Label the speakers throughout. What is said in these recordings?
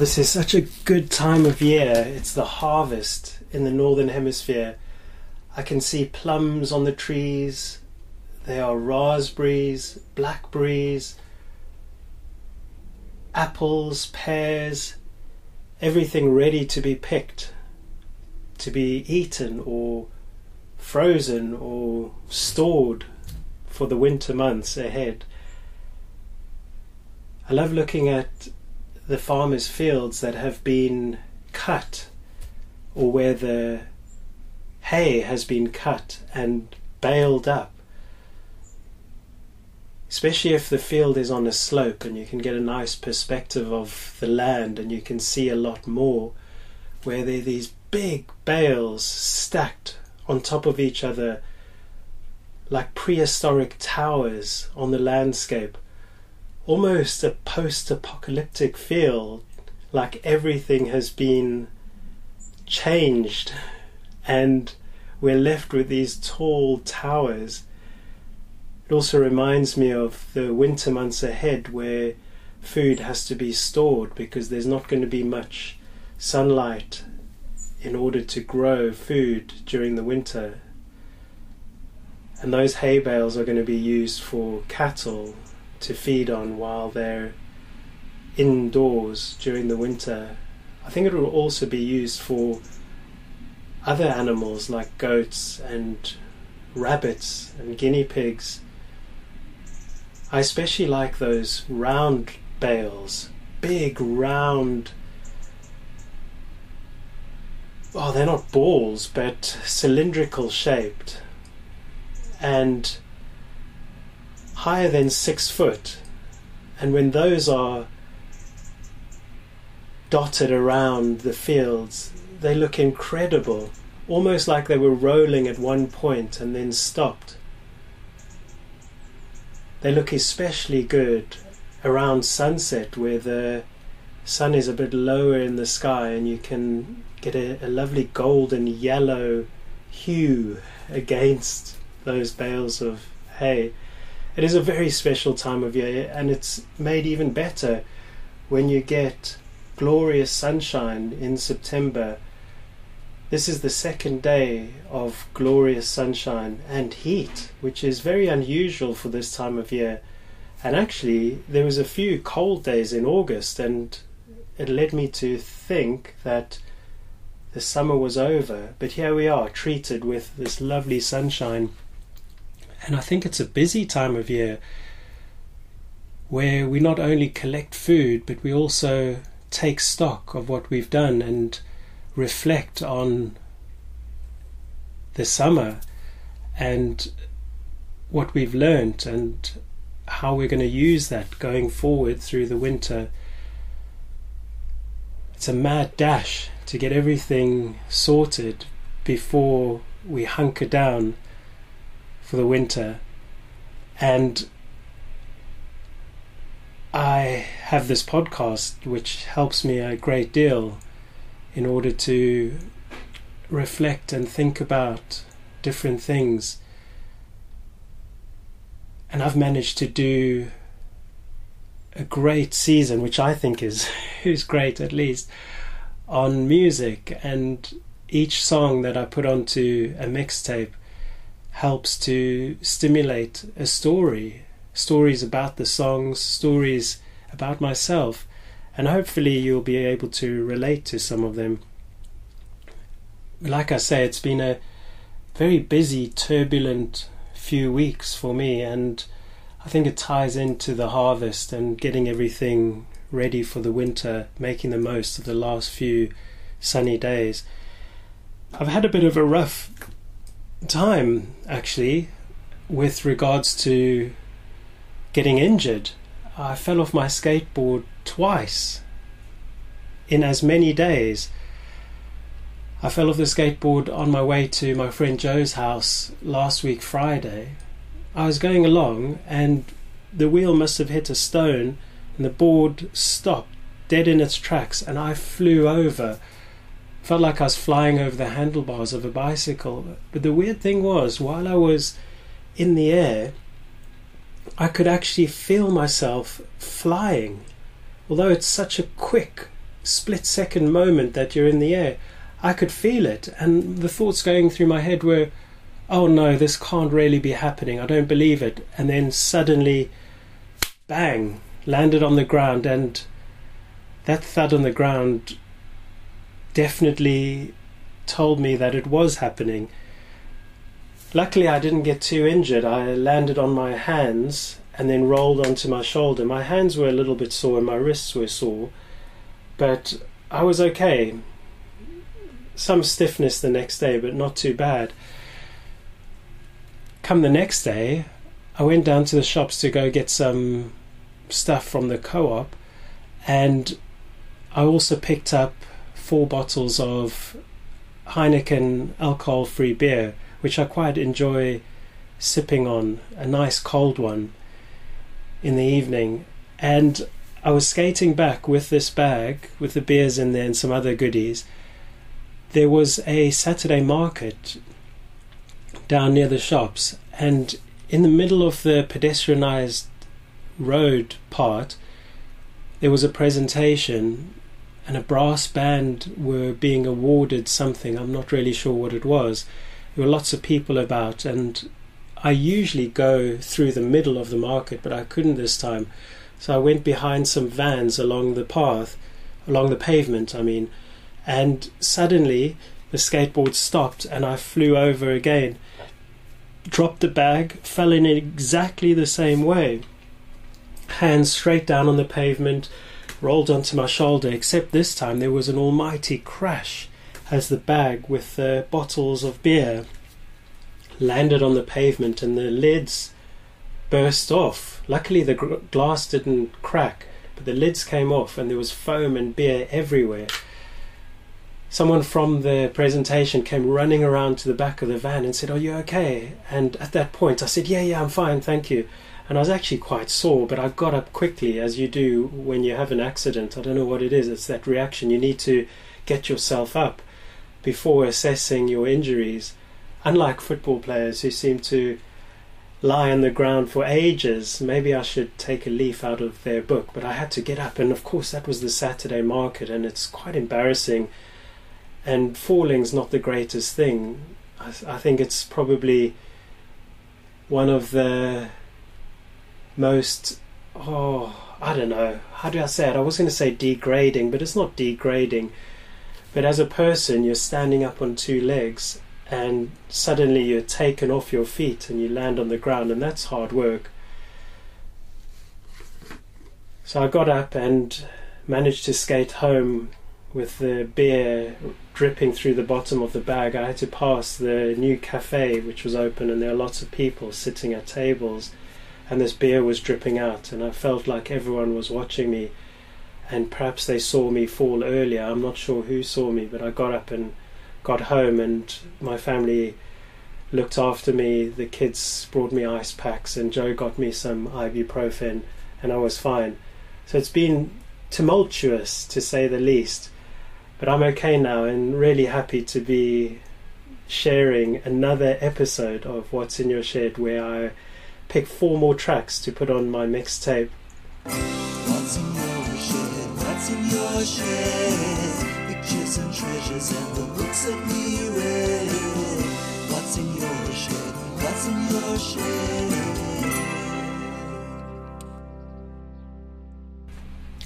Speaker 1: This is such a good time of year. It's the harvest in the northern hemisphere. I can see plums on the trees. There are raspberries, blackberries, apples, pears, everything ready to be picked, to be eaten or frozen or stored for the winter months ahead. I love looking at the farmers' fields that have been cut or where the hay has been cut and baled up. Especially if the field is on a slope and you can get a nice perspective of the land and you can see a lot more, where there are these big bales stacked on top of each other like prehistoric towers on the landscape almost a post apocalyptic feel, like everything has been changed and we're left with these tall towers. It also reminds me of the winter months ahead where food has to be stored because there's not going to be much sunlight in order to grow food during the winter. And those hay bales are going to be used for cattle to feed on while they're indoors during the winter. I think it will also be used for other animals like goats and rabbits and guinea pigs. I especially like those round bales, big round. Oh, they're not balls, but cylindrical shaped. And higher than six foot. And when those are dotted around the fields, they look incredible, almost like they were rolling at one point and then stopped. They look especially good around sunset where the sun is a bit lower in the sky and you can get a, a lovely golden yellow hue against those bales of hay. It is a very special time of year, and it's made even better when you get glorious sunshine in September. This is the second day of glorious sunshine and heat, which is very unusual for this time of year. And actually, there was a few cold days in August, and it led me to think that the summer was over. But here we are, treated with this lovely sunshine and I think it's a busy time of year where we not only collect food, but we also take stock of what we've done and reflect on the summer and what we've learnt and how we're going to use that going forward through the winter. It's a mad dash to get everything sorted before we hunker down for the winter, and I have this podcast which helps me a great deal in order to reflect and think about different things. And I've managed to do a great season, which I think is is great at least, on music and each song that I put onto a mixtape helps to stimulate a story stories about the songs, stories about myself, and hopefully you'll be able to relate to some of them. Like I say, it's been a very busy, turbulent few weeks for me, and I think it ties into the harvest and getting everything ready for the winter, making the most of the last few sunny days. I've had a bit of a rough time actually with regards to getting injured. I fell off my skateboard twice in as many days. I fell off the skateboard on my way to my friend Joe's house last week Friday. I was going along and the wheel must have hit a stone and the board stopped dead in its tracks and I flew over felt like I was flying over the handlebars of a bicycle. But the weird thing was, while I was in the air, I could actually feel myself flying. Although it's such a quick split second moment that you're in the air, I could feel it. And the thoughts going through my head were, oh no, this can't really be happening. I don't believe it. And then suddenly, bang, landed on the ground. And that thud on the ground definitely told me that it was happening. Luckily, I didn't get too injured. I landed on my hands and then rolled onto my shoulder. My hands were a little bit sore and my wrists were sore, but I was okay. Some stiffness the next day, but not too bad. Come the next day, I went down to the shops to go get some stuff from the co op, and I also picked up four bottles of Heineken alcohol free beer, which I quite enjoy sipping on, a nice cold one in the evening. And I was skating back with this bag with the beers in there and some other goodies. There was a Saturday market down near the shops, and in the middle of the pedestrianized road part, there was a presentation, and a brass band were being awarded something. I'm not really sure what it was. There were lots of people about, and I usually go through the middle of the market, but I couldn't this time. So I went behind some vans along the path, along the pavement, I mean, and suddenly the skateboard stopped and I flew over again. Dropped the bag, fell in exactly the same way. Hands straight down on the pavement, rolled onto my shoulder, except this time there was an almighty crash as the bag with the bottles of beer landed on the pavement and the lids burst off. Luckily, the gr- glass didn't crack, but the lids came off and there was foam and beer everywhere. Someone from the presentation came running around to the back of the van and said, Are you okay? And at that point, I said, Yeah, yeah, I'm fine, thank you. And I was actually quite sore, but I got up quickly, as you do when you have an accident. I don't know what it is, it's that reaction. You need to get yourself up before assessing your injuries unlike football players who seem to lie on the ground for ages, maybe I should take a leaf out of their book. But I had to get up, and of course, that was the Saturday market, and it's quite embarrassing. And falling's not the greatest thing. I, I think it's probably one of the most, oh, I don't know, how do I say it? I was going to say degrading, but it's not degrading. But as a person, you're standing up on two legs and suddenly you're taken off your feet and you land on the ground, and that's hard work. So I got up and managed to skate home with the beer dripping through the bottom of the bag. I had to pass the new cafe, which was open, and there were lots of people sitting at tables, and this beer was dripping out, and I felt like everyone was watching me. And perhaps they saw me fall earlier. I'm not sure who saw me, but I got up and got home and my family looked after me. The kids brought me ice packs, and Joe got me some ibuprofen, and I was fine. So it's been tumultuous to say the least, but I'm okay now and really happy to be sharing another episode of What's in Your Shed where I pick four more tracks to put on my mixtape. What's in your shed? What's in your shed? Pictures and treasures and the books read. What's in your shed? What's in your shed?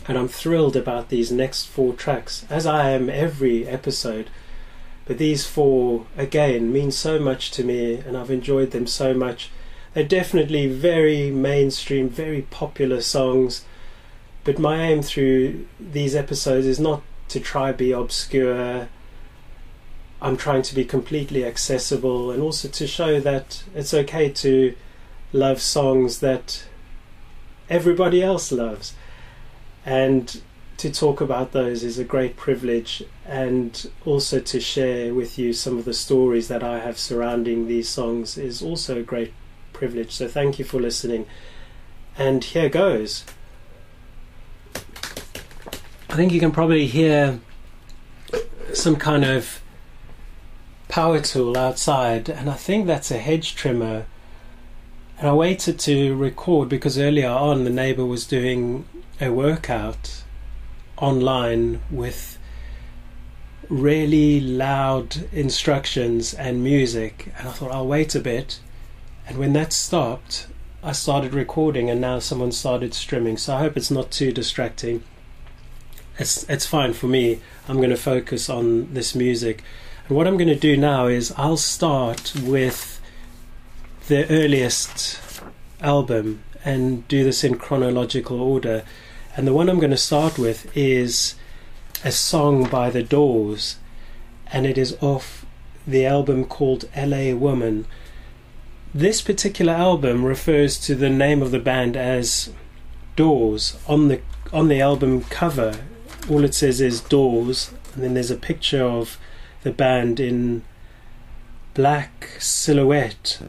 Speaker 1: And I'm thrilled about these next four tracks, as I am every episode. But these four, again, mean so much to me, and I've enjoyed them so much. They're definitely very mainstream, very popular songs. But my aim through these episodes is not to try be obscure I'm trying to be completely accessible and also to show that it's okay to love songs that everybody else loves. And to talk about those is a great privilege, and also to share with you some of the stories that I have surrounding these songs is also a great privilege. So, thank you for listening. And here goes. I think you can probably hear some kind of power tool outside, and I think that's a hedge trimmer. And I waited to record because earlier on the neighbor was doing a workout online with really loud instructions and music, and I thought I'll wait a bit. And when that stopped, I started recording, and now someone started streaming. So I hope it's not too distracting. It's it's fine for me. I'm going to focus on this music, and what I'm going to do now is I'll start with the earliest album and do this in chronological order. And the one I'm going to start with is a song by The Doors, and it is off the album called LA Woman. This particular album refers to the name of the band as Doors. On the on the album cover, all it says is Doors, and then there's a picture of the band in black silhouette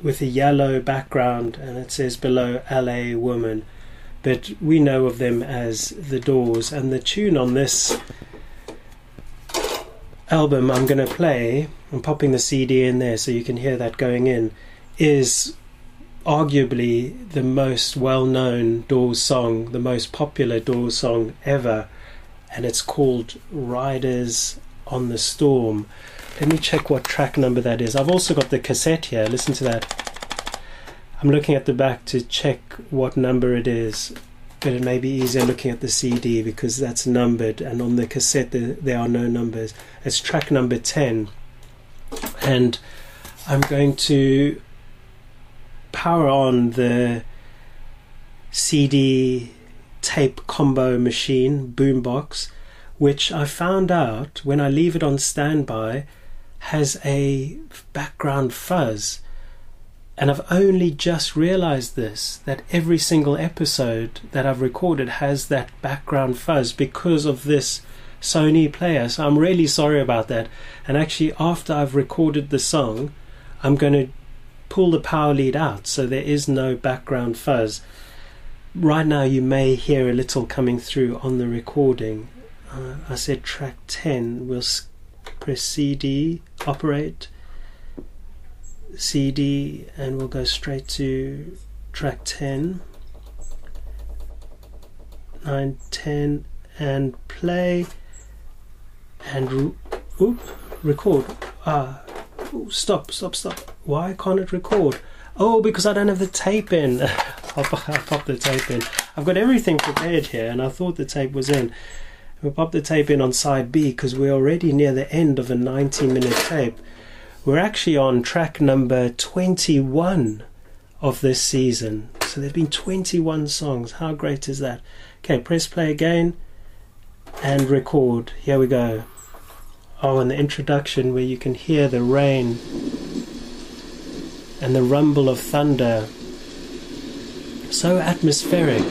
Speaker 1: with a yellow background, and it says below LA Woman. But we know of them as The Doors, and the tune on this album I'm going to play, I'm popping the CD in there so you can hear that going in, is arguably the most well known Doors song, the most popular Doors song ever, and it's called Riders on the Storm. Let me check what track number that is. I've also got the cassette here. Listen to that. I'm looking at the back to check what number it is, but it may be easier looking at the CD because that's numbered, and on the cassette there, there are no numbers. It's track number 10, and I'm going to power on the CD tape combo machine boombox, which I found out when I leave it on standby has a background fuzz. And I've only just realized this that every single episode that I've recorded has that background fuzz because of this Sony player. So I'm really sorry about that. And actually, after I've recorded the song, I'm going to pull the power lead out so there is no background fuzz. Right now, you may hear a little coming through on the recording. Uh, I said track 10. We'll press CD, operate, CD, and we'll go straight to track 10, 9, 10, and play, and oop, record. Ah, ooh, stop, stop, stop. Why can't it record? Oh, because I don't have the tape in. I'll, pop the tape in. I've got everything prepared here, and I thought the tape was in. We'll pop the tape in on side B because we're already near the end of a 90 minute tape. We're actually on track number 21 of this season. So there have been 21 songs. How great is that? Okay, press play again and record. Here we go. Oh, and the introduction where you can hear the rain and the rumble of thunder. So atmospheric,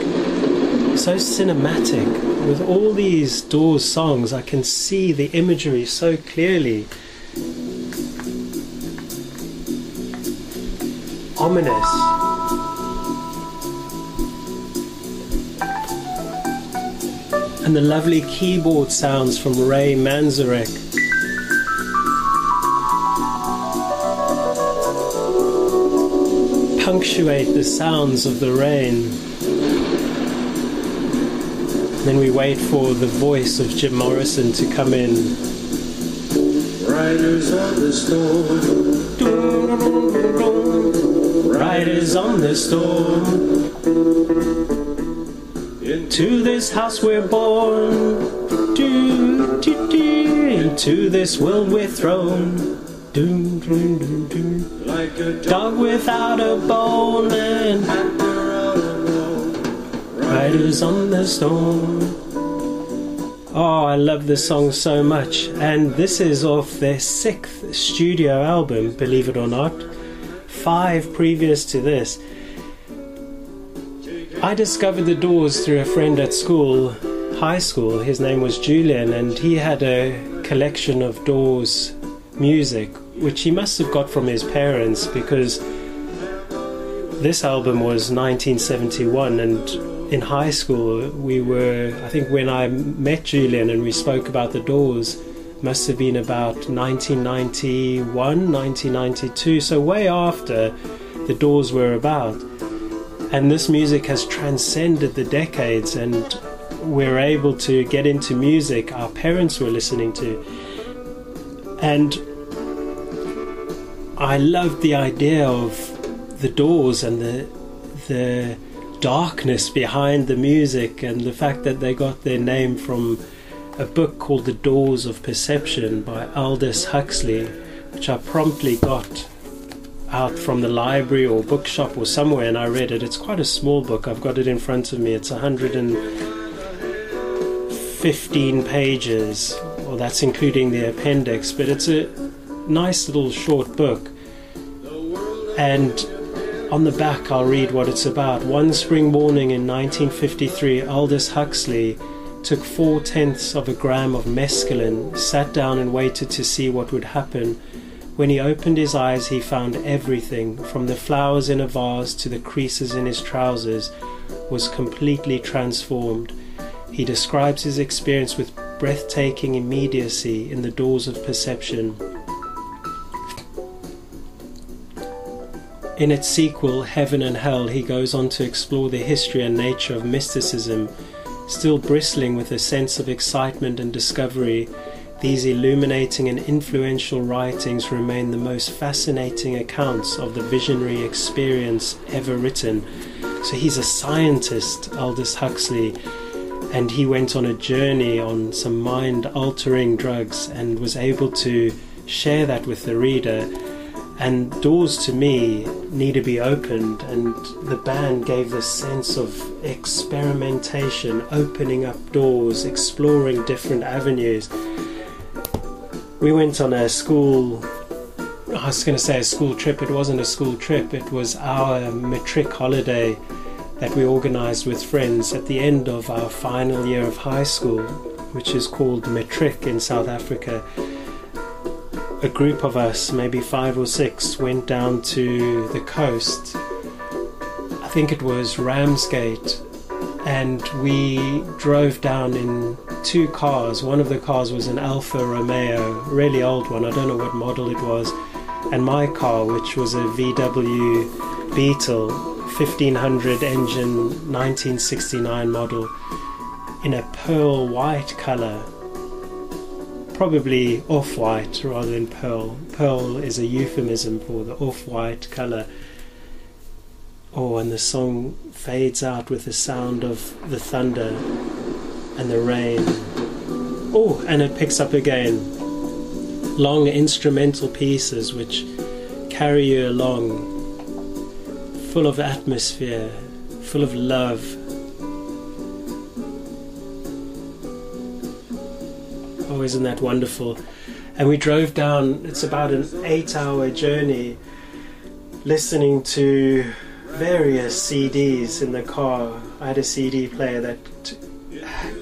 Speaker 1: so cinematic with all these Doors songs, I can see the imagery so clearly. Ominous. And the lovely keyboard sounds from Ray Manzarek. Punctuate the sounds of the rain. Then we wait for the voice of Jim Morrison to come in. Riders on the storm. Riders on the storm. Into this house we're born. Into this world we're thrown. Doom, doom, doom, doom. Like a dog without a bone and Riders on the Storm. Oh, I love this song so much, and this is off their sixth studio album, believe it or not. Five previous to this. I discovered the Doors through a friend at school, high school. His name was Julian, and he had a collection of Doors music, which he must have got from his parents because this album was 1971 and in high school, we were, I think when I met Julian and we spoke about the doors, must have been about 1991, 1992, so way after the doors were about. And this music has transcended the decades, and we're able to get into music our parents were listening to. And I loved the idea of the doors and the the darkness behind the music and the fact that they got their name from a book called The Doors of Perception by Aldous Huxley, which I promptly got out from the library or bookshop or somewhere and I read it. It's quite a small book. I've got it in front of me. It's 115 pages, well, that's including the appendix, but it's a nice little short book. And on the back, I'll read what it's about. One spring morning in 1953, Aldous Huxley took four tenths of a gram of mescaline, sat down and waited to see what would happen when he opened his eyes, he found everything, from the flowers in a vase to the creases in his trousers, was completely transformed. He describes his experience with breathtaking immediacy in the doors of perception. In its sequel, Heaven and Hell, he goes on to explore the history and nature of mysticism, still bristling with a sense of excitement and discovery these illuminating and influential writings remain the most fascinating accounts of the visionary experience ever written. So he's a scientist, Aldous Huxley, and he went on a journey on some mind altering drugs and was able to share that with the reader. And doors to me need to be opened, and the band gave this sense of experimentation, opening up doors, exploring different avenues we went on a school I was going to say a school trip. It wasn't a school trip. It was our matric holiday that we organized with friends at the end of our final year of high school, which is called matric in South Africa. A group of us, maybe five or six, went down to the coast. I think it was Ramsgate, and we drove down in two cars. One of the cars was an Alfa Romeo, really old one. I don't know what model it was. And my car, which was a VW Beetle 1500 engine 1969 model in a pearl white color. Probably off white rather than pearl. Pearl is a euphemism for the off white color. Oh, and the song fades out with the sound of the thunder and the rain. Oh, and it picks up again. Long instrumental pieces which carry you along, full of atmosphere, full of love. Oh, isn't that wonderful? And we drove down, it's about an eight hour journey, listening to various CDs in the car. I had a CD player that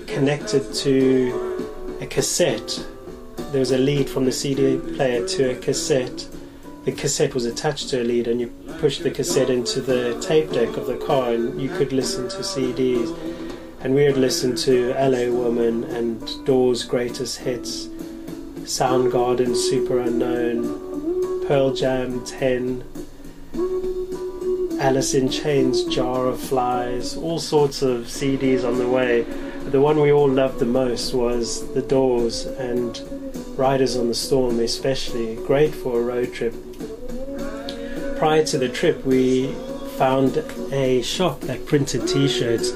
Speaker 1: connected to a cassette. There was a lead from the CD player to a cassette. The cassette was attached to a lead, and you pushed the cassette into the tape deck of the car, and you could listen to CDs. And we had listened to LA Woman and Doors' greatest hits, Soundgarden, Superunknown, Pearl Jam 10, Alice in Chains, Jar of Flies, all sorts of CDs on the way the one we all loved the most was The Doors and Riders on the Storm, especially. Great for a road trip. Prior to the trip, we found a shop that printed t shirts,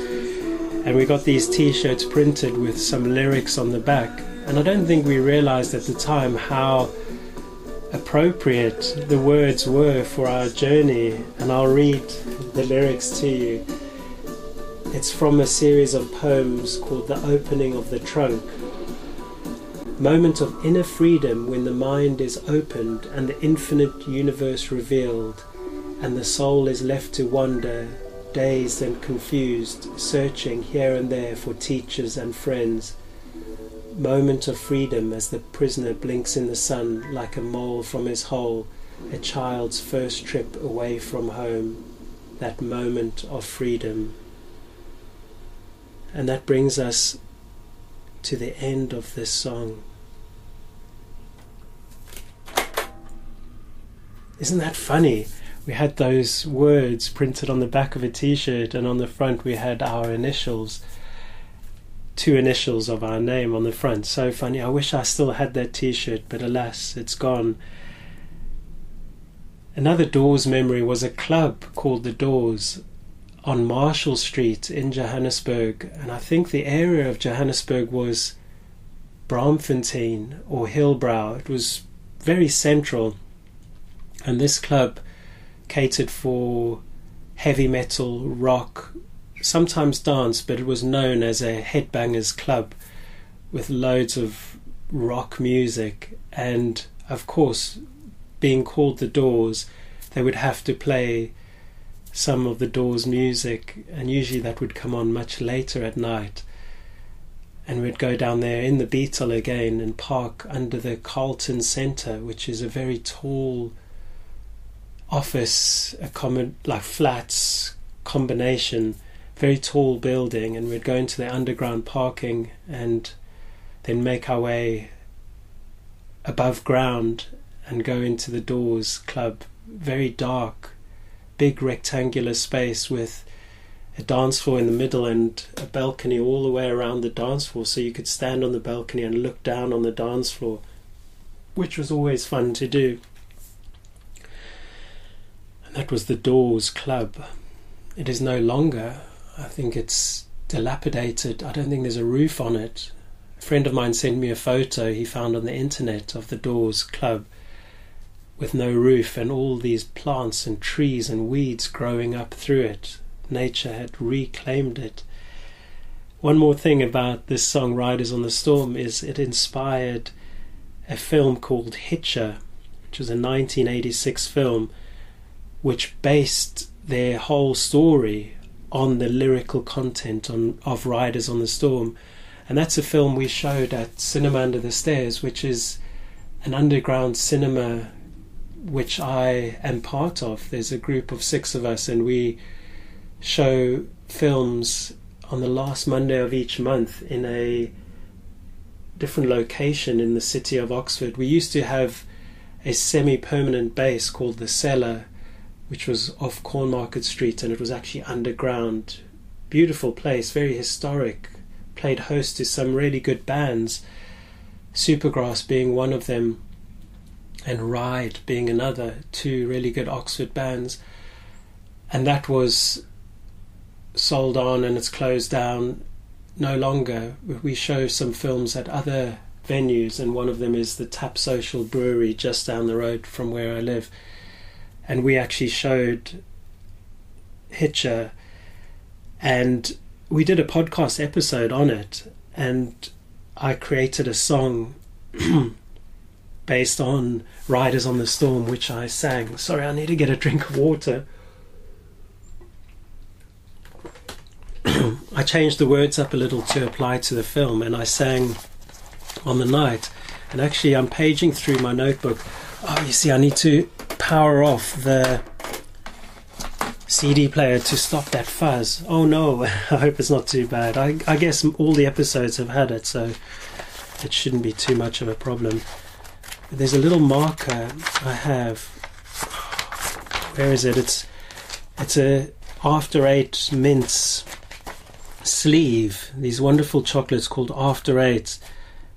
Speaker 1: and we got these t shirts printed with some lyrics on the back. And I don't think we realized at the time how appropriate the words were for our journey. And I'll read the lyrics to you. It's from a series of poems called The Opening of the Trunk. Moment of inner freedom when the mind is opened and the infinite universe revealed, and the soul is left to wander, dazed and confused, searching here and there for teachers and friends. Moment of freedom as the prisoner blinks in the sun like a mole from his hole, a child's first trip away from home. That moment of freedom. And that brings us to the end of this song. Isn't that funny? We had those words printed on the back of a t shirt, and on the front we had our initials. two initials of our name on the front. So funny. I wish I still had that t shirt, but alas, it's gone. Another Doors memory was a club called The Doors on Marshall Street in Johannesburg. And I think the area of Johannesburg was Braamfontein or Hillbrow. It was very central. And this club catered for heavy metal, rock, sometimes dance, but it was known as a headbangers club with loads of rock music. And of course, being called the Doors, they would have to play some of the Doors music, and usually that would come on much later at night. And we'd go down there in the Beetle again and park under the Carlton Centre, which is a very tall office, accommod- like flats combination, very tall building. And we'd go into the underground parking and then make our way above ground and go into the Doors Club. Very dark, big rectangular space with a dance floor in the middle and a balcony all the way around the dance floor, so you could stand on the balcony and look down on the dance floor, which was always fun to do. And that was the Doors Club. It is no longer. I think it's dilapidated. I don't think there's a roof on it. A friend of mine sent me a photo he found on the internet of the Doors Club with no roof and all these plants and trees and weeds growing up through it. Nature had reclaimed it. One more thing about this song, Riders on the Storm, is it inspired a film called Hitcher, which was a 1986 film which based their whole story on the lyrical content on, of Riders on the Storm. And that's a film we showed at Cinema Under the Stairs, which is an underground cinema which I am part of. There's a group of six of us, and we show films on the last Monday of each month in a different location in the city of Oxford. We used to have a semi permanent base called the Cellar, which was off Cornmarket Street, and it was actually underground. Beautiful place, very historic. Played host to some really good bands, Supergrass being one of them and Ride being another, two really good Oxford bands. And that was sold on and it's closed down no longer. We show some films at other venues, and one of them is the Tap Social Brewery just down the road from where I live. And we actually showed Hitcher, and we did a podcast episode on it, and I created a song based on Riders on the Storm, which I sang. Sorry, I need to get a drink of water. I changed the words up a little to apply to the film, and I sang on the night. And actually, I'm paging through my notebook. Oh, you see, I need to power off the CD player to stop that fuzz. Oh no, I hope it's not too bad. I, I guess all the episodes have had it, so it shouldn't be too much of a problem. There's a little marker I have. Where is it? It's it's a after eight mints sleeve. These wonderful chocolates called after eight.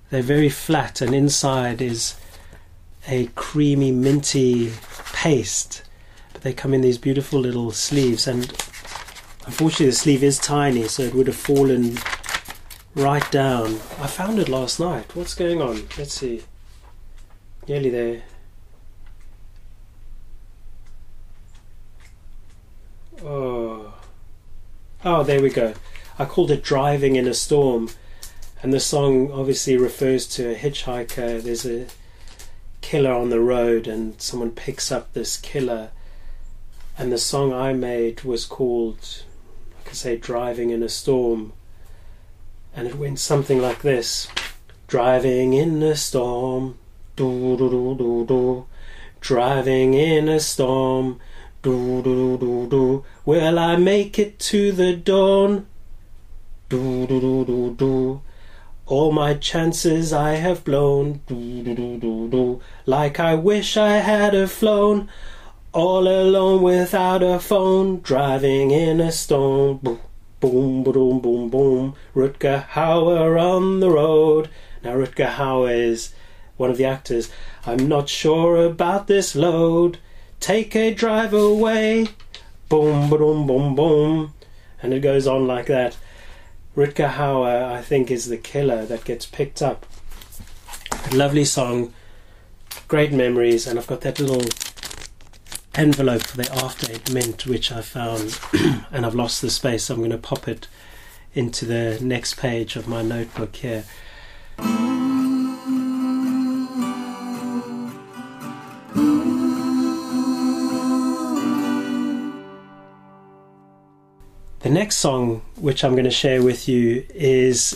Speaker 1: They're very flat, and inside is a creamy minty paste. But they come in these beautiful little sleeves, and unfortunately the sleeve is tiny, so it would have fallen right down. I found it last night. What's going on? Let's see. Nearly there. Oh. Oh, there we go. I called it Driving in a Storm. And the song obviously refers to a hitchhiker. There's a killer on the road, and someone picks up this killer. And the song I made was called, I could say, Driving in a Storm. And it went something like this Driving in a storm, do do do do do. Driving in a storm, do do do do. Will I make it to the dawn? Do do do do do. All my chances I have blown. Like I wish I had a flown. All alone without a phone. Driving in a storm. Boo, Boom, boom, boom, boom. Rutger Hauer on the road. Now, Rutger Hauer is one of the actors. I'm not sure about this load. Take a drive away. Boom, boom, boom, boom. And it goes on like that. Rutger Hauer, I think, is the killer that gets picked up. Lovely song, great memories, and I've got that little envelope for the After Eight Mint, which I found, and I've lost the space, so I'm going to pop it into the next page of my notebook here. Next song, which I'm going to share with you, is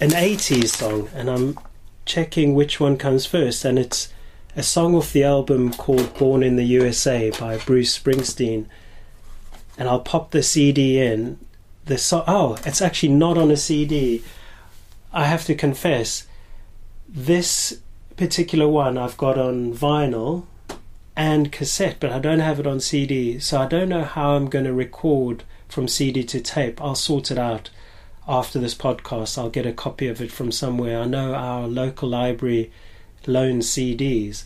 Speaker 1: an 80s song, and I'm checking which one comes first, and it's a song off the album called Born in the USA by Bruce Springsteen. And I'll pop the CD in. The so- oh, it's actually not on a CD. I have to confess, this particular one I've got on vinyl and cassette, but I don't have it on CD. So I don't know how I'm going to record from CD to tape. I'll sort it out after this podcast. I'll get a copy of it from somewhere. I know our local library loan CDs.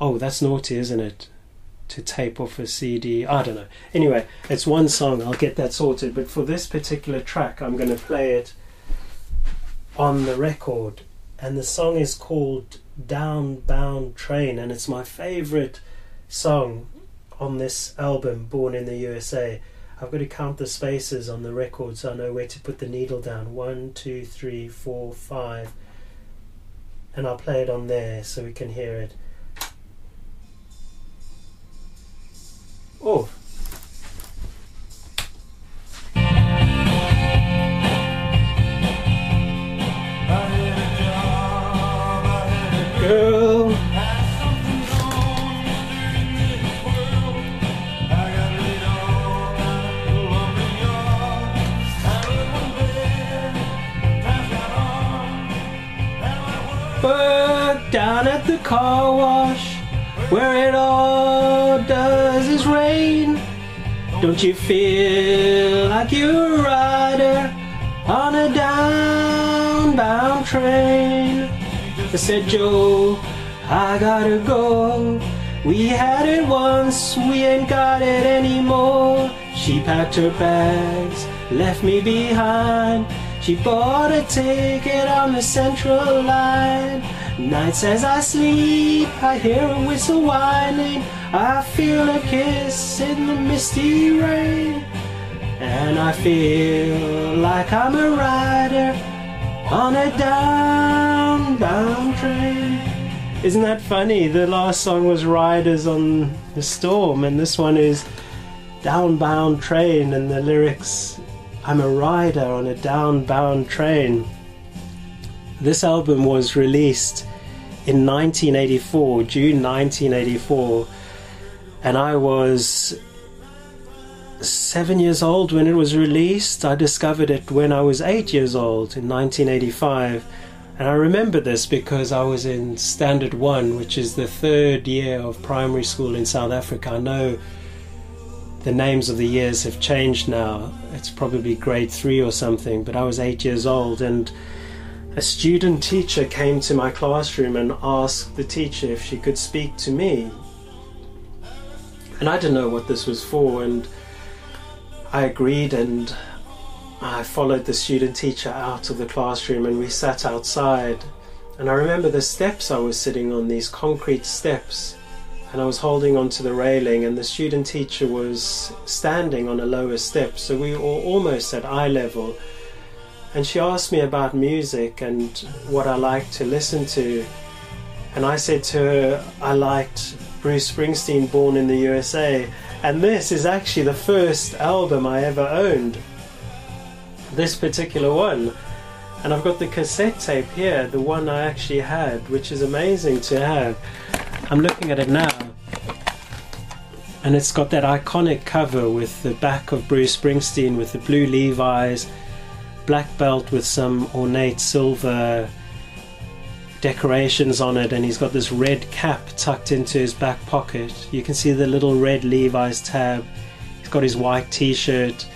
Speaker 1: Oh, that's naughty, isn't it? To tape off a CD. I don't know. Anyway, it's one song. I'll get that sorted. But for this particular track, I'm going to play it on the record. And the song is called Downbound Train. And it's my favorite song on this album, Born in the USA. I've got to count the spaces on the record so I know where to put the needle down. One, two, three, four, five and I'll play it on there so we can hear it. Oh. Girl. Car wash where it all does is rain. Don't you feel like you're a rider on a downbound train? I said, Joe, I gotta go. We had it once, we ain't got it anymore. She packed her bags, left me behind. She bought a ticket on the central line. Nights as I sleep, I hear a whistle whining. I feel a kiss in the misty rain. And I feel like I'm a rider on a downbound train. Isn't that funny? The last song was Riders on the Storm, and this one is Downbound Train, and the lyrics I'm a rider on a downbound train. This album was released in 1984, June 1984, and I was seven years old when it was released. I discovered it when I was eight years old in 1985. And I remember this because I was in Standard 1, which is the third year of primary school in South Africa. I know the names of the years have changed now. It's probably grade three or something, but I was eight years old, and a student teacher came to my classroom and asked the teacher if she could speak to me. And I didn't know what this was for, and I agreed, and I followed the student teacher out of the classroom, and we sat outside. And I remember the steps I was sitting on, these concrete steps and I was holding onto the railing, and the student teacher was standing on a lower step, so we were almost at eye level. And she asked me about music and what I liked to listen to, and I said to her, I liked Bruce Springsteen, Born in the USA, and this is actually the first album I ever owned. This particular one. And I've got the cassette tape here, the one I actually had, which is amazing to have. I'm looking at it now. And it's got that iconic cover with the back of Bruce Springsteen with the blue Levi's, black belt with some ornate silver decorations on it, and he's got this red cap tucked into his back pocket. You can see the little red Levi's tab. He's got his white t shirt,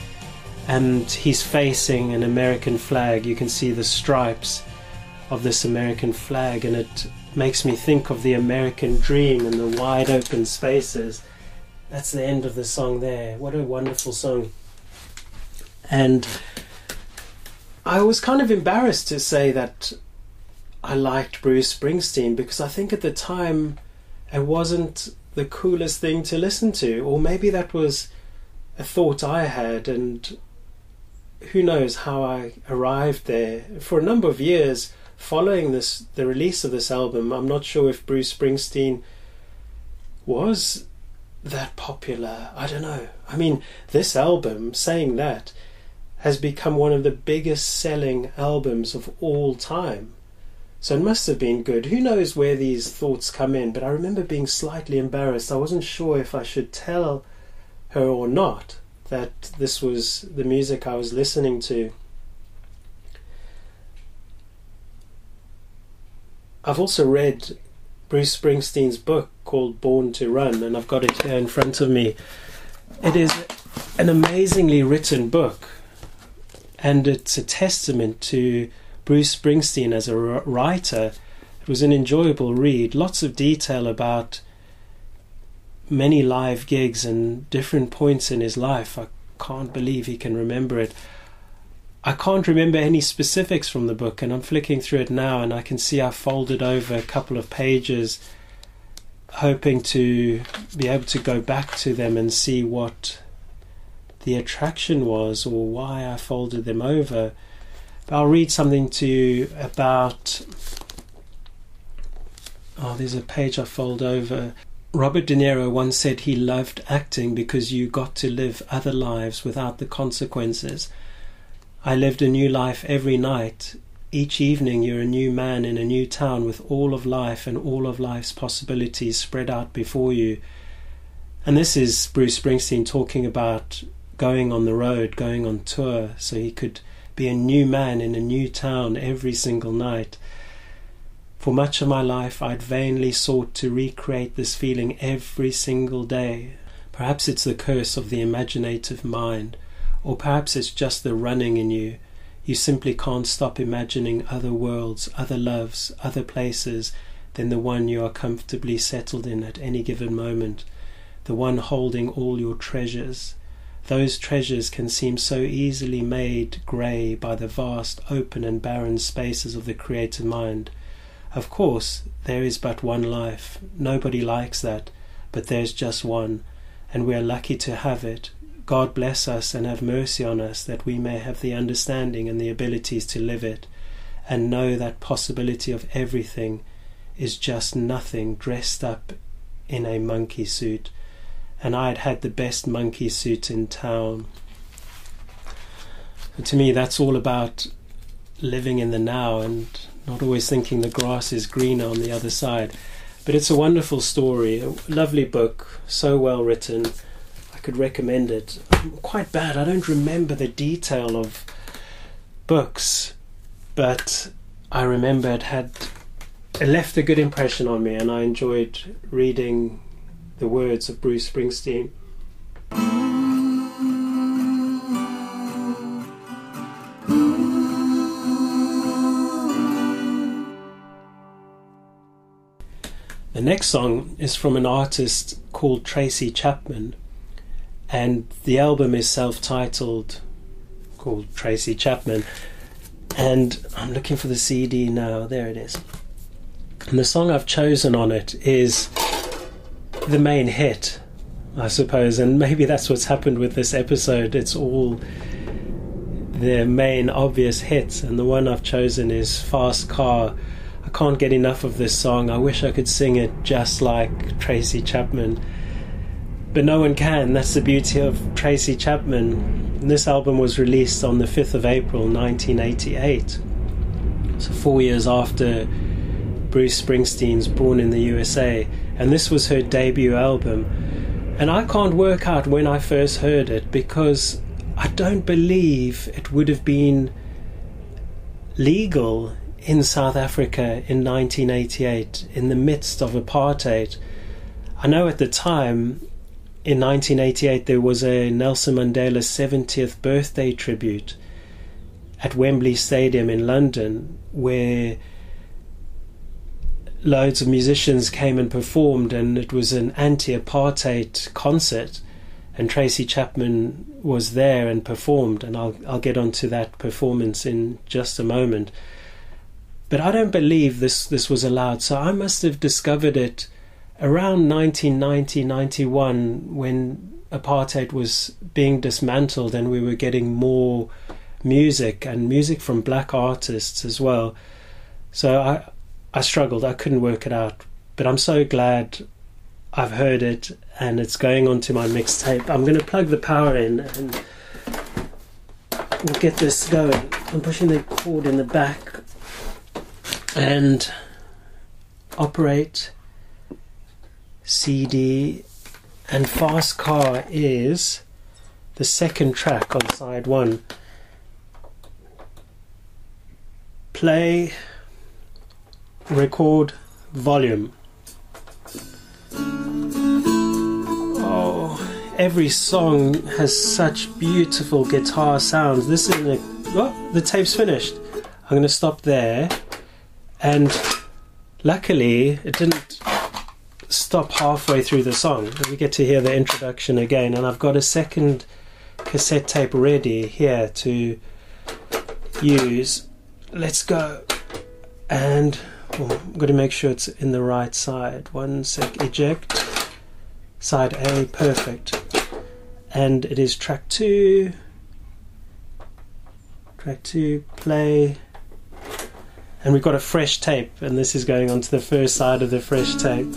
Speaker 1: and he's facing an American flag. You can see the stripes of this American flag, and it makes me think of the American dream and the wide open spaces. That's the end of the song there. What a wonderful song. And I was kind of embarrassed to say that I liked Bruce Springsteen because I think at the time it wasn't the coolest thing to listen to, or maybe that was a thought I had, and who knows how I arrived there. For a number of years following this, the release of this album, I'm not sure if Bruce Springsteen was that popular. I don't know. I mean, this album, saying that, has become one of the biggest selling albums of all time. So it must have been good. Who knows where these thoughts come in, but I remember being slightly embarrassed. I wasn't sure if I should tell her or not that this was the music I was listening to. I've also read Bruce Springsteen's book called Born to Run, and I've got it here in front of me. It is an amazingly written book, and it's a testament to Bruce Springsteen as a writer. It was an enjoyable read, lots of detail about many live gigs and different points in his life. I can't believe he can remember it. I can't remember any specifics from the book, and I'm flicking through it now, and I can see I folded over a couple of pages, hoping to be able to go back to them and see what the attraction was or why I folded them over. But I'll read something to you about. Oh, there's a page I fold over. Robert De Niro once said he loved acting because you got to live other lives without the consequences. I lived a new life every night. Each evening, you're a new man in a new town with all of life and all of life's possibilities spread out before you. And this is Bruce Springsteen talking about going on the road, going on tour, so he could be a new man in a new town every single night. For much of my life, I'd vainly sought to recreate this feeling every single day. Perhaps it's the curse of the imaginative mind, or perhaps it's just the running in you. You simply can't stop imagining other worlds, other loves, other places than the one you are comfortably settled in at any given moment, the one holding all your treasures. Those treasures can seem so easily made grey by the vast, open, and barren spaces of the creative mind. Of course, there is but one life. Nobody likes that, but there's just one, and we are lucky to have it. God bless us and have mercy on us that we may have the understanding and the abilities to live it, and know that possibility of everything is just nothing dressed up in a monkey suit. And I had had the best monkey suit in town. To me, that's all about living in the now and not always thinking the grass is greener on the other side. But it's a wonderful story, a lovely book, so well written. I could recommend it. I'm quite bad, I don't remember the detail of books, but I remember it had it left a good impression on me, and I enjoyed reading the words of Bruce Springsteen. The next song is from an artist called Tracy Chapman, and the album is self titled, called Tracy Chapman. And I'm looking for the CD now, there it is. And the song I've chosen on it is the main hit, I suppose, and maybe that's what's happened with this episode. It's all the main obvious hits, and the one I've chosen is Fast Car I can't get enough of this song. I wish I could sing it just like Tracy Chapman. But no one can. That's the beauty of Tracy Chapman. This album was released on the 5th of April 1988. So, four years after Bruce Springsteen's Born in the USA. And this was her debut album. And I can't work out when I first heard it because I don't believe it would have been legal in South Africa in 1988 in the midst of apartheid. I know at the time in 1988 there was a Nelson Mandela 70th birthday tribute at Wembley Stadium in London where loads of musicians came and performed and it was an anti-apartheid concert and Tracy Chapman was there and performed and I'll I'll get onto that performance in just a moment. But I don't believe this this was allowed so I must have discovered it around 1990 91 when apartheid was being dismantled and we were getting more music and music from black artists as well. So I I struggled. I couldn't work it out. But I'm so glad I've heard it and it's going onto my mixtape. I'm going to plug the power in and we'll get this going. I'm pushing the cord in the back and operate CD, and Fast Car is the second track on side one. Play, record, volume. Oh, every song has such beautiful guitar sounds. This is a. Oh, the tape's finished. I'm going to stop there. And luckily, it didn't stop halfway through the song. We get to hear the introduction again, and I've got a second cassette tape ready here to use. Let's go. And I'm going to make sure it's in the right side. One sec, eject. Side A, perfect. And it is track two. Track two, play. And we've got a fresh tape, and this is going onto the first side of the fresh tape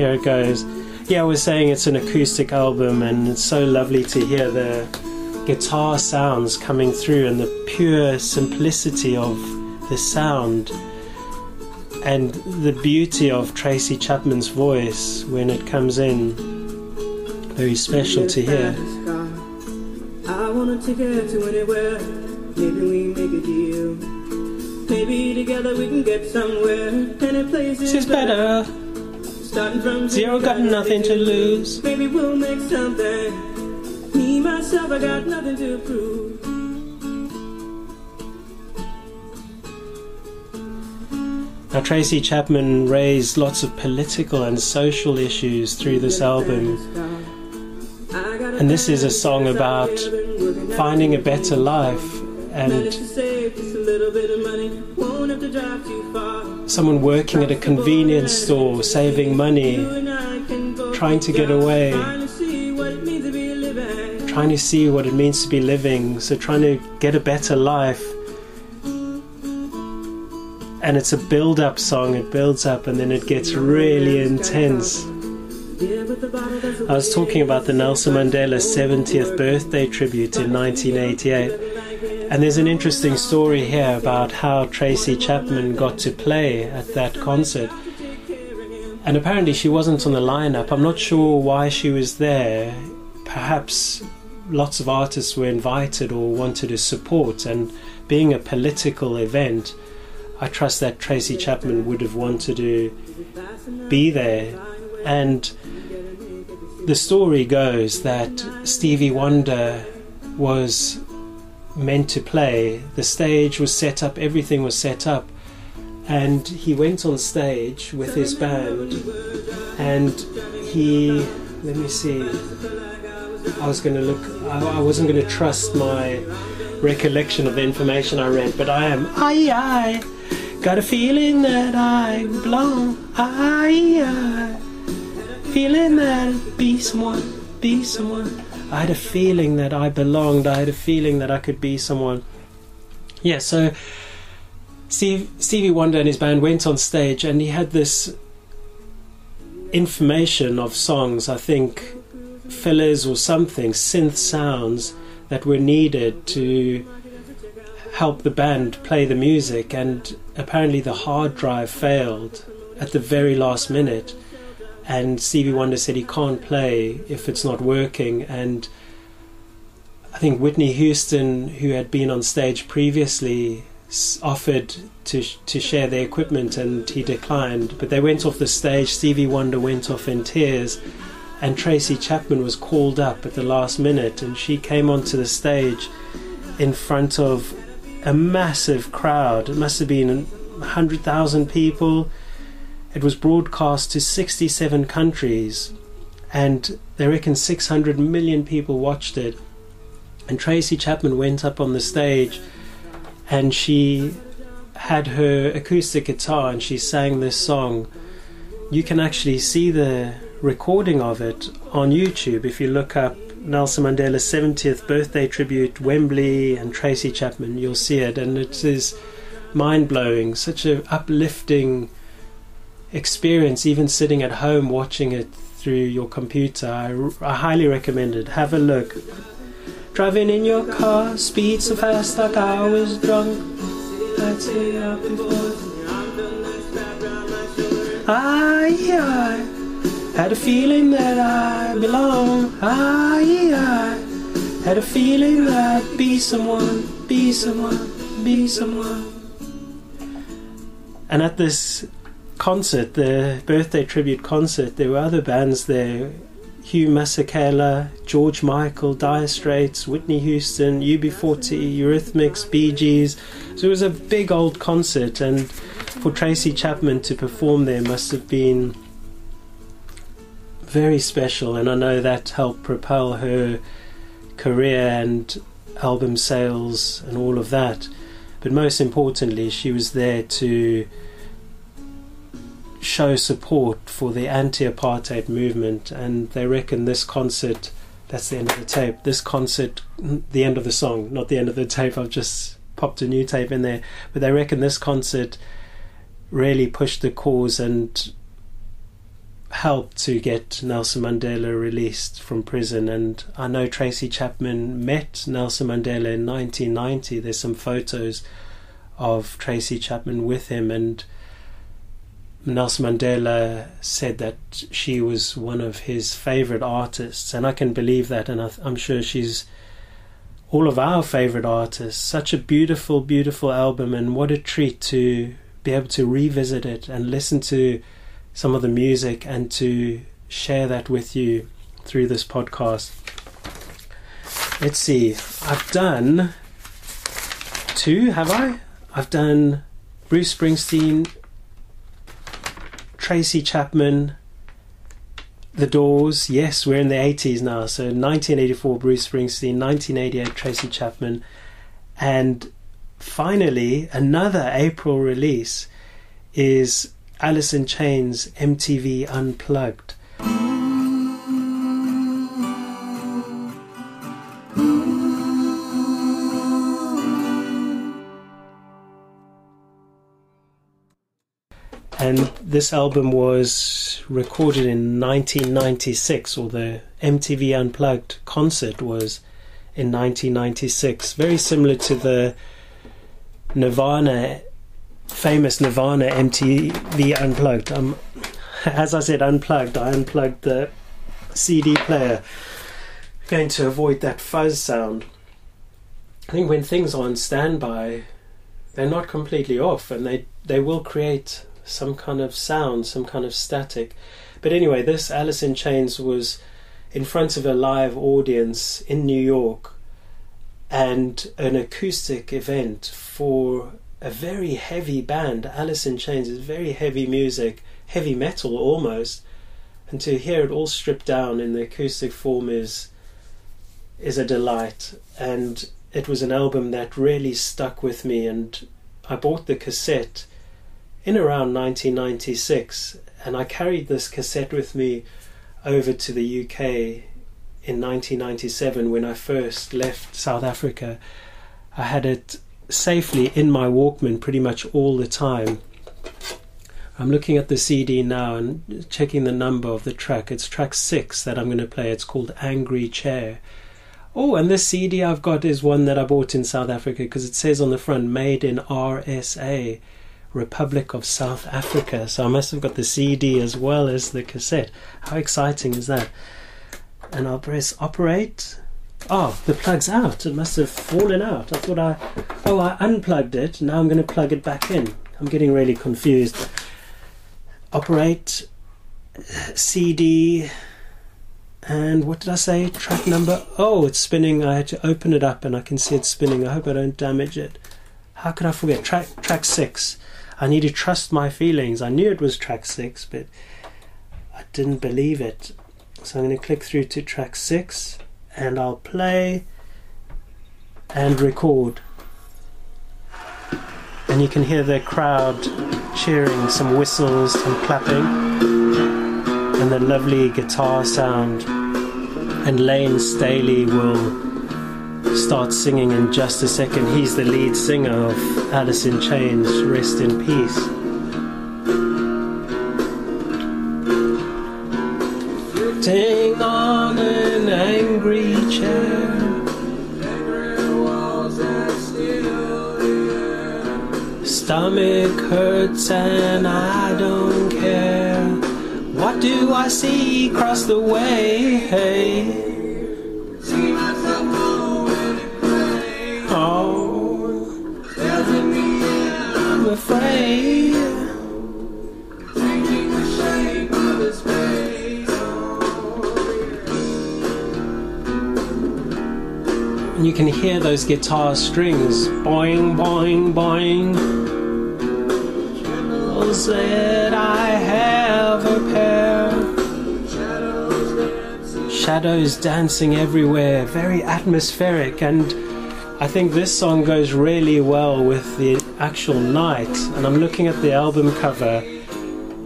Speaker 1: here it goes. Yeah, I was saying it's an acoustic album, and it's so lovely to hear the guitar sounds coming through and the pure simplicity of the sound and the beauty of Tracy Chapman's voice when it comes in. Very special to hear. I take her to anywhere. Maybe we make a deal. Maybe together we can get somewhere. Any place is better. Starting from zero, got nothing to lose. Maybe we'll make something. Me, myself, I got nothing to prove. Now, Tracy Chapman raised lots of political and social issues through this album. And this is a song about finding a better life and someone working at a convenience store, saving money, trying to get away, trying to see what it means to be living, so trying to get a better life. And it's a build up song, it builds up and then it gets really intense. I was talking about the Nelson Mandela 70th birthday tribute in 1988 and there's an interesting story here about how Tracy Chapman got to play at that concert. And apparently she wasn't on the lineup. I'm not sure why she was there. Perhaps lots of artists were invited or wanted to support. And being a political event, I trust that Tracy Chapman would have wanted to be there. And the story goes that Stevie Wonder was meant to play. The stage was set up, everything was set up, and he went on stage with his band, and he, let me see, I was going to look, I, I wasn't going to trust my recollection of the information I read, but I am, I, I, got a feeling that I belong, I, I, feeling that be someone, be someone. I had a feeling that I belonged. I had a feeling that I could be someone. Yeah, so Steve, Stevie Wonder and his band went on stage and he had this information of songs, I think fillers or something, synth sounds that were needed to help the band play the music. And apparently the hard drive failed at the very last minute and Stevie Wonder said he can't play if it's not working. And I think Whitney Houston, who had been on stage previously, offered to to share their equipment, and he declined. But they went off the stage. Stevie Wonder went off in tears, and Tracy Chapman was called up at the last minute, and she came onto the stage in front of a massive crowd. It must have been 100,000 people. It was broadcast to 67 countries, and they reckon 600 million people watched it. And Tracy Chapman went up on the stage and she had her acoustic guitar and she sang this song. You can actually see the recording of it on YouTube if you look up Nelson Mandela's 70th birthday tribute, Wembley and Tracy Chapman, you'll see it, and it is mind blowing, such an uplifting experience, even sitting at home watching it through your computer. I, I highly recommend it. Have a look. Driving in your car, speed so fast like I was drunk. I'd say up before. I, I had a feeling that I belong. I, I had a feeling that be someone, be someone, be someone. And at this concert, the birthday tribute concert, there were other bands there. Hugh Masekela, George Michael, Dire Straits, Whitney Houston, UB40, Eurythmics, Bee Gees. So it was a big old concert, and for Tracy Chapman to perform there must have been very special, and I know that helped propel her career and album sales and all of that. But most importantly, she was there to show support for the anti apartheid movement, and they reckon this concert that's the end of the tape. This concert, the end of the song, not the end of the tape. I've just popped a new tape in there, but they reckon this concert really pushed the cause and helped to get Nelson Mandela released from prison. And I know Tracy Chapman met Nelson Mandela in 1990. There's some photos of Tracy Chapman with him, and Nelson Mandela said that she was one of his favorite artists, and I can believe that, and I, I'm sure she's all of our favorite artists. Such a beautiful, beautiful album, and what a treat to be able to revisit it and listen to some of the music and to share that with you through this podcast. Let's see, I've done two, have I? I've done Bruce Springsteen, Tracy Chapman, The Doors. Yes, we're in the 80s now. So 1984, Bruce Springsteen, 1988, Tracy Chapman, and finally, another April release is Alice in Chains MTV Unplugged. And this album was recorded in 1996, or the MTV Unplugged concert was in 1996. Very similar to the Nirvana famous Nirvana MTV Unplugged. Um, as I said, unplugged. I unplugged the CD player, going to avoid that fuzz sound. I think when things are on standby, they're not completely off, and they they will create some kind of sound, some kind of static. But anyway, this Alice in Chains was in front of a live audience in New York and an acoustic event for a very heavy band. Alice in Chains is very heavy music, heavy metal almost, and to hear it all stripped down in the acoustic form is is a delight. And it was an album that really stuck with me. And I bought the cassette in around 1996, and I carried this cassette with me over to the UK in 1997 when I first left South Africa. I had it safely in my Walkman pretty much all the time. I'm looking at the CD now and checking the number of the track. It's track six that I'm going to play. It's called Angry Chair. Oh, and this CD I've got is one that I bought in South Africa because it says on the front, made in RSA, Republic of South Africa. So I must have got the CD as well as the cassette. How exciting is that? And I'll press operate Oh, the plug's out. It must have fallen out. I thought I. Oh, I unplugged it. Now I'm going to plug it back in. I'm getting really confused. Operate. Uh, CD. And what did I say? Track number. Oh, it's spinning. I had to open it up and I can see it's spinning. I hope I don't damage it. How could I forget? Track track six. I need to trust my feelings. I knew it was track six, but I didn't believe it. So I'm going to click through to track six and I'll play and record. And you can hear the crowd cheering, some whistles, some clapping, and the lovely guitar sound. And Layne Staley will start singing in just a second. He's the lead singer of Alice in Chains, Rest in Peace. Stomach hurts and I don't care. What do I see across the way? Oh, I'm afraid. And you can hear those guitar strings boing, boing, boing. Said I have a pair. Shadows dancing everywhere, very atmospheric, and I think this song goes really well with the actual night. And I'm looking at the album cover,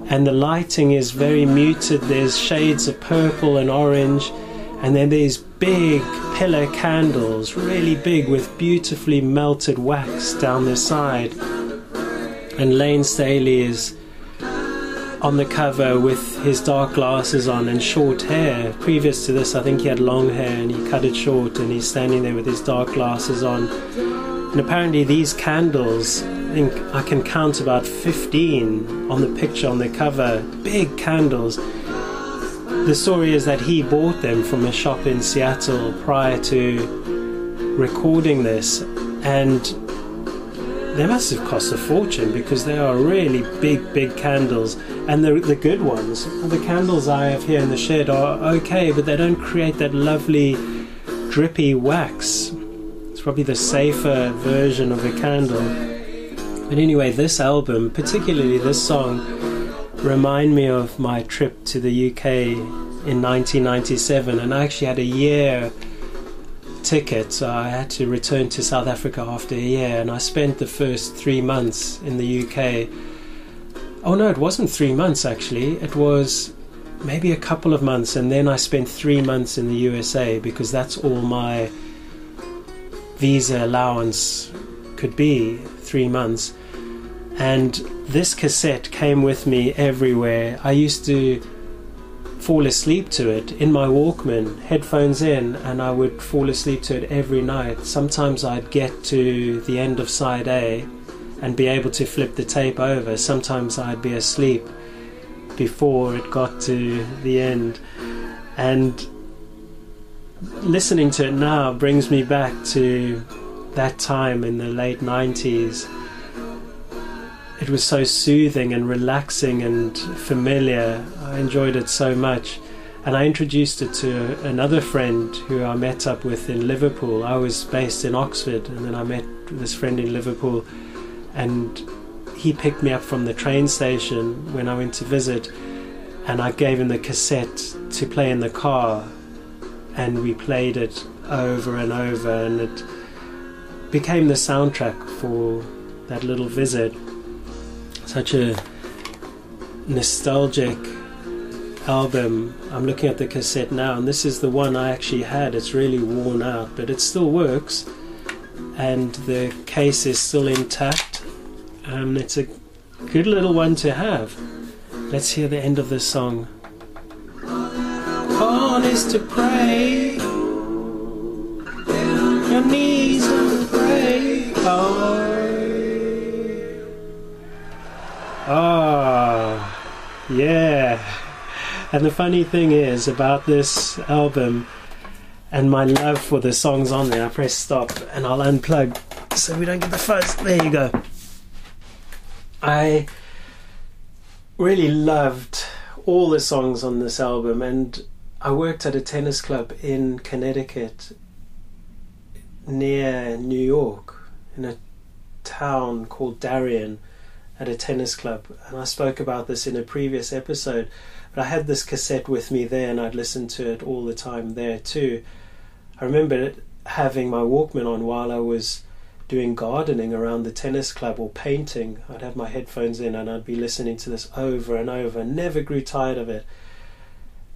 Speaker 1: and the lighting is very muted. There's shades of purple and orange, and then these big pillar candles, really big, with beautifully melted wax down the side. And Layne Staley is on the cover with his dark glasses on and short hair. Previous to this, I think he had long hair and he cut it short, and he's standing there with his dark glasses on. And apparently, these candles, I think I can count about 15 on the picture on the cover, big candles. The story is that he bought them from a shop in Seattle prior to recording this, and they must have cost a fortune because they are really big, big candles. And the, the good ones, the candles I have here in the shed are okay, but they don't create that lovely drippy wax. It's probably the safer version of a candle. But anyway, this album, particularly this song, remind me of my trip to the UK in 1997, and I actually had a year ticket, I had to return to South Africa after a year, and I spent the first three months in the UK. Oh no, it wasn't three months actually, it was maybe a couple of months, and then I spent three months in the USA because that's all my visa allowance could be three months. And this cassette came with me everywhere. I used to fall asleep to it in my Walkman, headphones in, and I would fall asleep to it every night. Sometimes I'd get to the end of side A and be able to flip the tape over. Sometimes I'd be asleep before it got to the end. And listening to it now brings me back to that time in the late 90s it was so soothing and relaxing and familiar. I enjoyed it so much. And I introduced it to another friend who I met up with in Liverpool. I was based in Oxford, and then I met this friend in Liverpool, and he picked me up from the train station when I went to visit, and I gave him the cassette to play in the car, and we played it over and over, and it became the soundtrack for that little visit such a nostalgic album. I'm looking at the cassette now, and this is the one I actually had. It's really worn out, but it still works, and the case is still intact. Um, it's a good little one to have. Let's hear the end of this song. Call is to pray. Your knees will pray. Oh. Ah, yeah. And the funny thing is about this album and my love for the songs on there, I press stop and I'll unplug so we don't get the fuzz. There you go. I really loved all the songs on this album and I worked at a tennis club in Connecticut near New York in a town called Darien at a tennis club. And I spoke about this in a previous episode, but I had this cassette with me there and I'd listen to it all the time there too. I remember having my Walkman on while I was doing gardening around the tennis club or painting. I'd have my headphones in and I'd be listening to this over and over, never grew tired of it.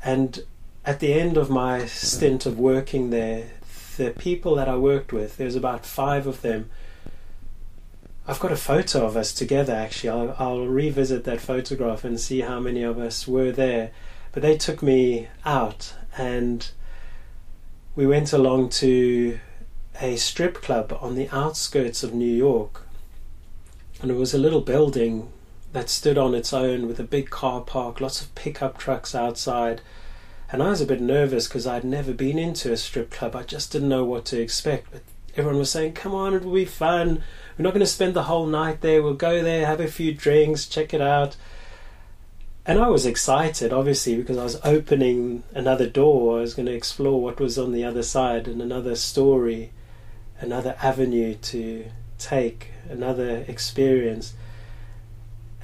Speaker 1: And at the end of my stint of working there, the people that I worked with, there was about five of them. I've got a photo of us together actually. I'll, I'll revisit that photograph and see how many of us were there. But they took me out and we went along to a strip club on the outskirts of New York. And it was a little building that stood on its own with a big car park, lots of pickup trucks outside. And I was a bit nervous because I'd never been into a strip club. I just didn't know what to expect. But everyone was saying, come on, it will be fun. We're not going to spend the whole night there. We'll go there, have a few drinks, check it out. And I was excited, obviously, because I was opening another door. I was going to explore what was on the other side and another story, another avenue to take, another experience.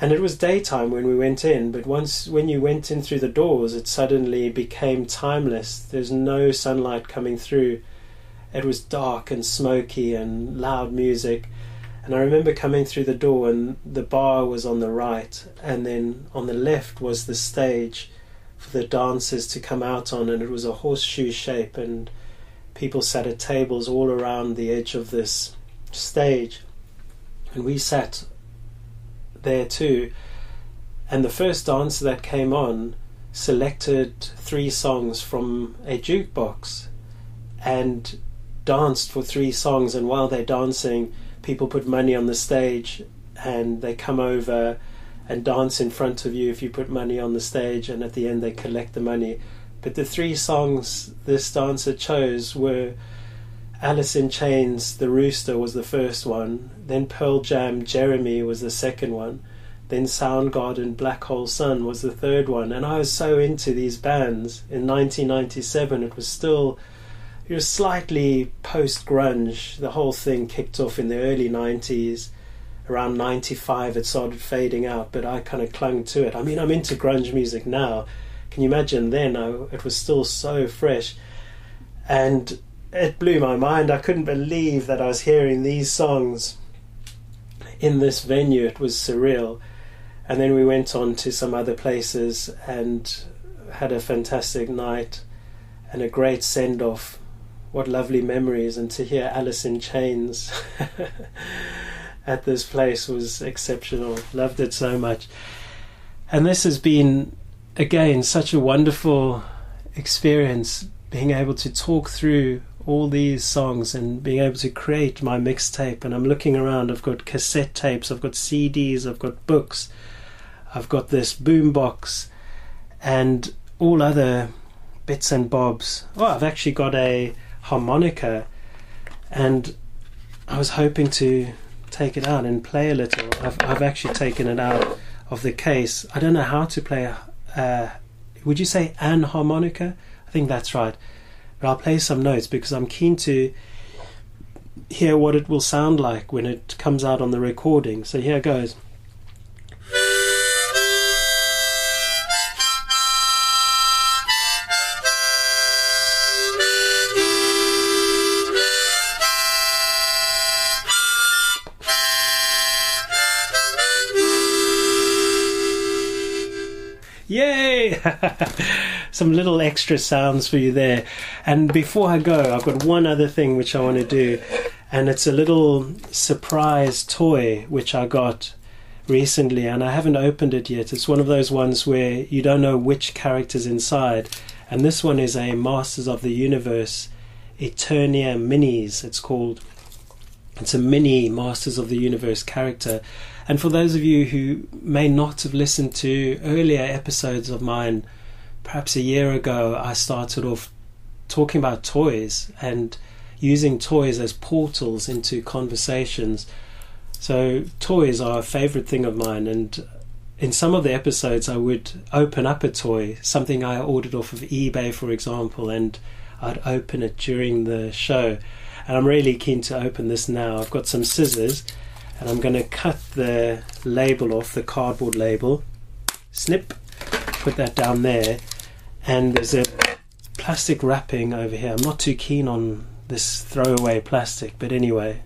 Speaker 1: And it was daytime when we went in, but once when you went in through the doors, it suddenly became timeless. There's no sunlight coming through. It was dark and smoky and loud music. And I remember coming through the door, and the bar was on the right, and then on the left was the stage for the dancers to come out on, and it was a horseshoe shape, and people sat at tables all around the edge of this stage. And we sat there too. And the first dancer that came on selected three songs from a jukebox and danced for three songs. And while they're dancing, people put money on the stage and they come over and dance in front of you if you put money on the stage and at the end they collect the money but the three songs this dancer chose were Alice in Chains The Rooster was the first one then Pearl Jam Jeremy was the second one then Soundgarden Black Hole Sun was the third one and I was so into these bands in 1997 it was still it was slightly post grunge. The whole thing kicked off in the early 90s. Around 95, it started fading out, but I kind of clung to it. I mean, I'm into grunge music now. Can you imagine then? I, it was still so fresh. And it blew my mind. I couldn't believe that I was hearing these songs in this venue. It was surreal. And then we went on to some other places and had a fantastic night and a great send off what lovely memories and to hear Alice in Chains at this place was exceptional. Loved it so much. And this has been again such a wonderful experience being able to talk through all these songs and being able to create my mixtape and I'm looking around I've got cassette tapes I've got CDs I've got books I've got this boombox and all other bits and bobs oh I've actually got a harmonica, and I was hoping to take it out and play a little. I've, I've actually taken it out of the case. I don't know how to play. Uh, would you say an harmonica? I think that's right. But I'll play some notes because I'm keen to hear what it will sound like when it comes out on the recording. So here goes. Some little extra sounds for you there. And before I go, I've got one other thing which I want to do, and it's a little surprise toy which I got recently, and I haven't opened it yet. It's one of those ones where you don't know which character's inside, and this one is a Masters of the Universe Eternia Minis, it's called. It's a mini Masters of the Universe character and for those of you who may not have listened to earlier episodes of mine, perhaps a year ago, I started off talking about toys and using toys as portals into conversations. So, toys are a favorite thing of mine, and in some of the episodes, I would open up a toy, something I ordered off of eBay, for example, and I'd open it during the show. And I'm really keen to open this now. I've got some scissors and I'm going to cut the label off, the cardboard label. Snip, put that down there. And there's a plastic wrapping over here. I'm not too keen on this throwaway plastic, but anyway,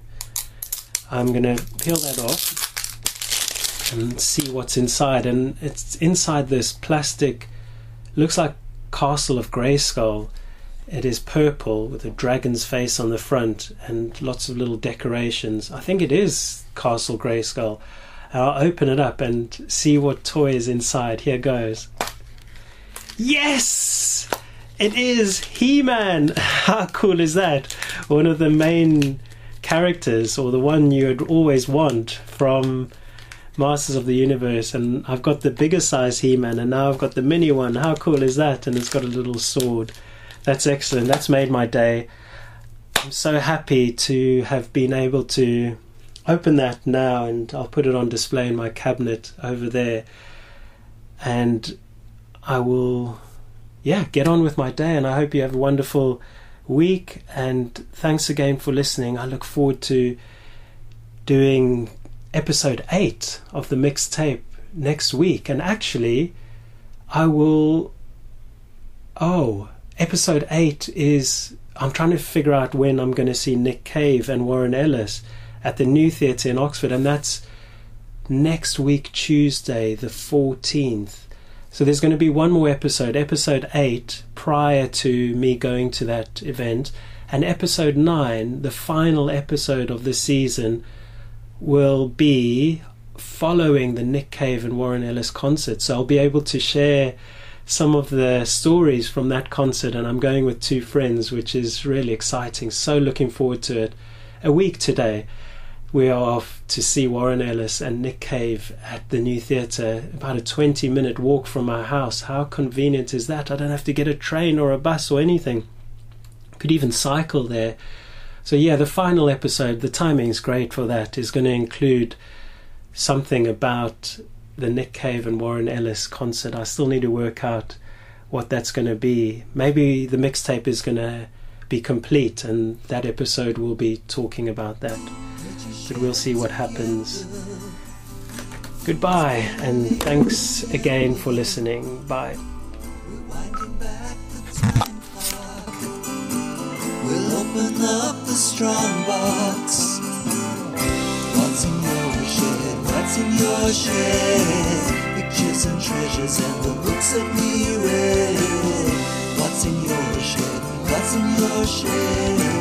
Speaker 1: I'm going to peel that off and see what's inside. And it's inside this plastic, looks like Castle of Grayskull. It is purple with a dragon's face on the front and lots of little decorations. I think it is Castle Grayskull. I'll open it up and see what toy is inside. Here goes. Yes! It is He Man! How cool is that? One of the main characters, or the one you'd always want from Masters of the Universe, and I've got the bigger size He Man, and now I've got the mini one. How cool is that? And it's got a little sword. That's excellent. That's made my day. I'm so happy to have been able to open that now, and I'll put it on display in my cabinet over there. And I will, yeah, get on with my day, and I hope you have a wonderful week. And thanks again for listening. I look forward to doing episode 8 of the mixtape next week. And actually, I will. Oh, episode 8 is. I'm trying to figure out when I'm going to see Nick Cave and Warren Ellis at the New Theatre in Oxford, and that's next week, Tuesday, the 14th. So there's going to be one more episode, episode 8, prior to me going to that event, and episode 9, the final episode of the season will be following the Nick Cave and Warren Ellis concert. So I'll be able to share some of the stories from that concert, and I'm going with two friends, which is really exciting. So looking forward to it. A week today, we are off to see Warren Ellis and Nick Cave at the New Theatre, about a 20 minute walk from our house. How convenient is that? I don't have to get a train or a bus or anything. Could even cycle there so yeah, the final episode, the timing is great for that, is going to include something about the Nick Cave and Warren Ellis concert. I still need to work out what that's going to be. Maybe the mixtape is going to be complete and that episode will be talking about that. But we'll see what happens. Goodbye and thanks again for listening. Bye.
Speaker 2: open up the strong box. What's in your shed? Pictures and treasures and the books that we read. What's in your shed? What's in your shed?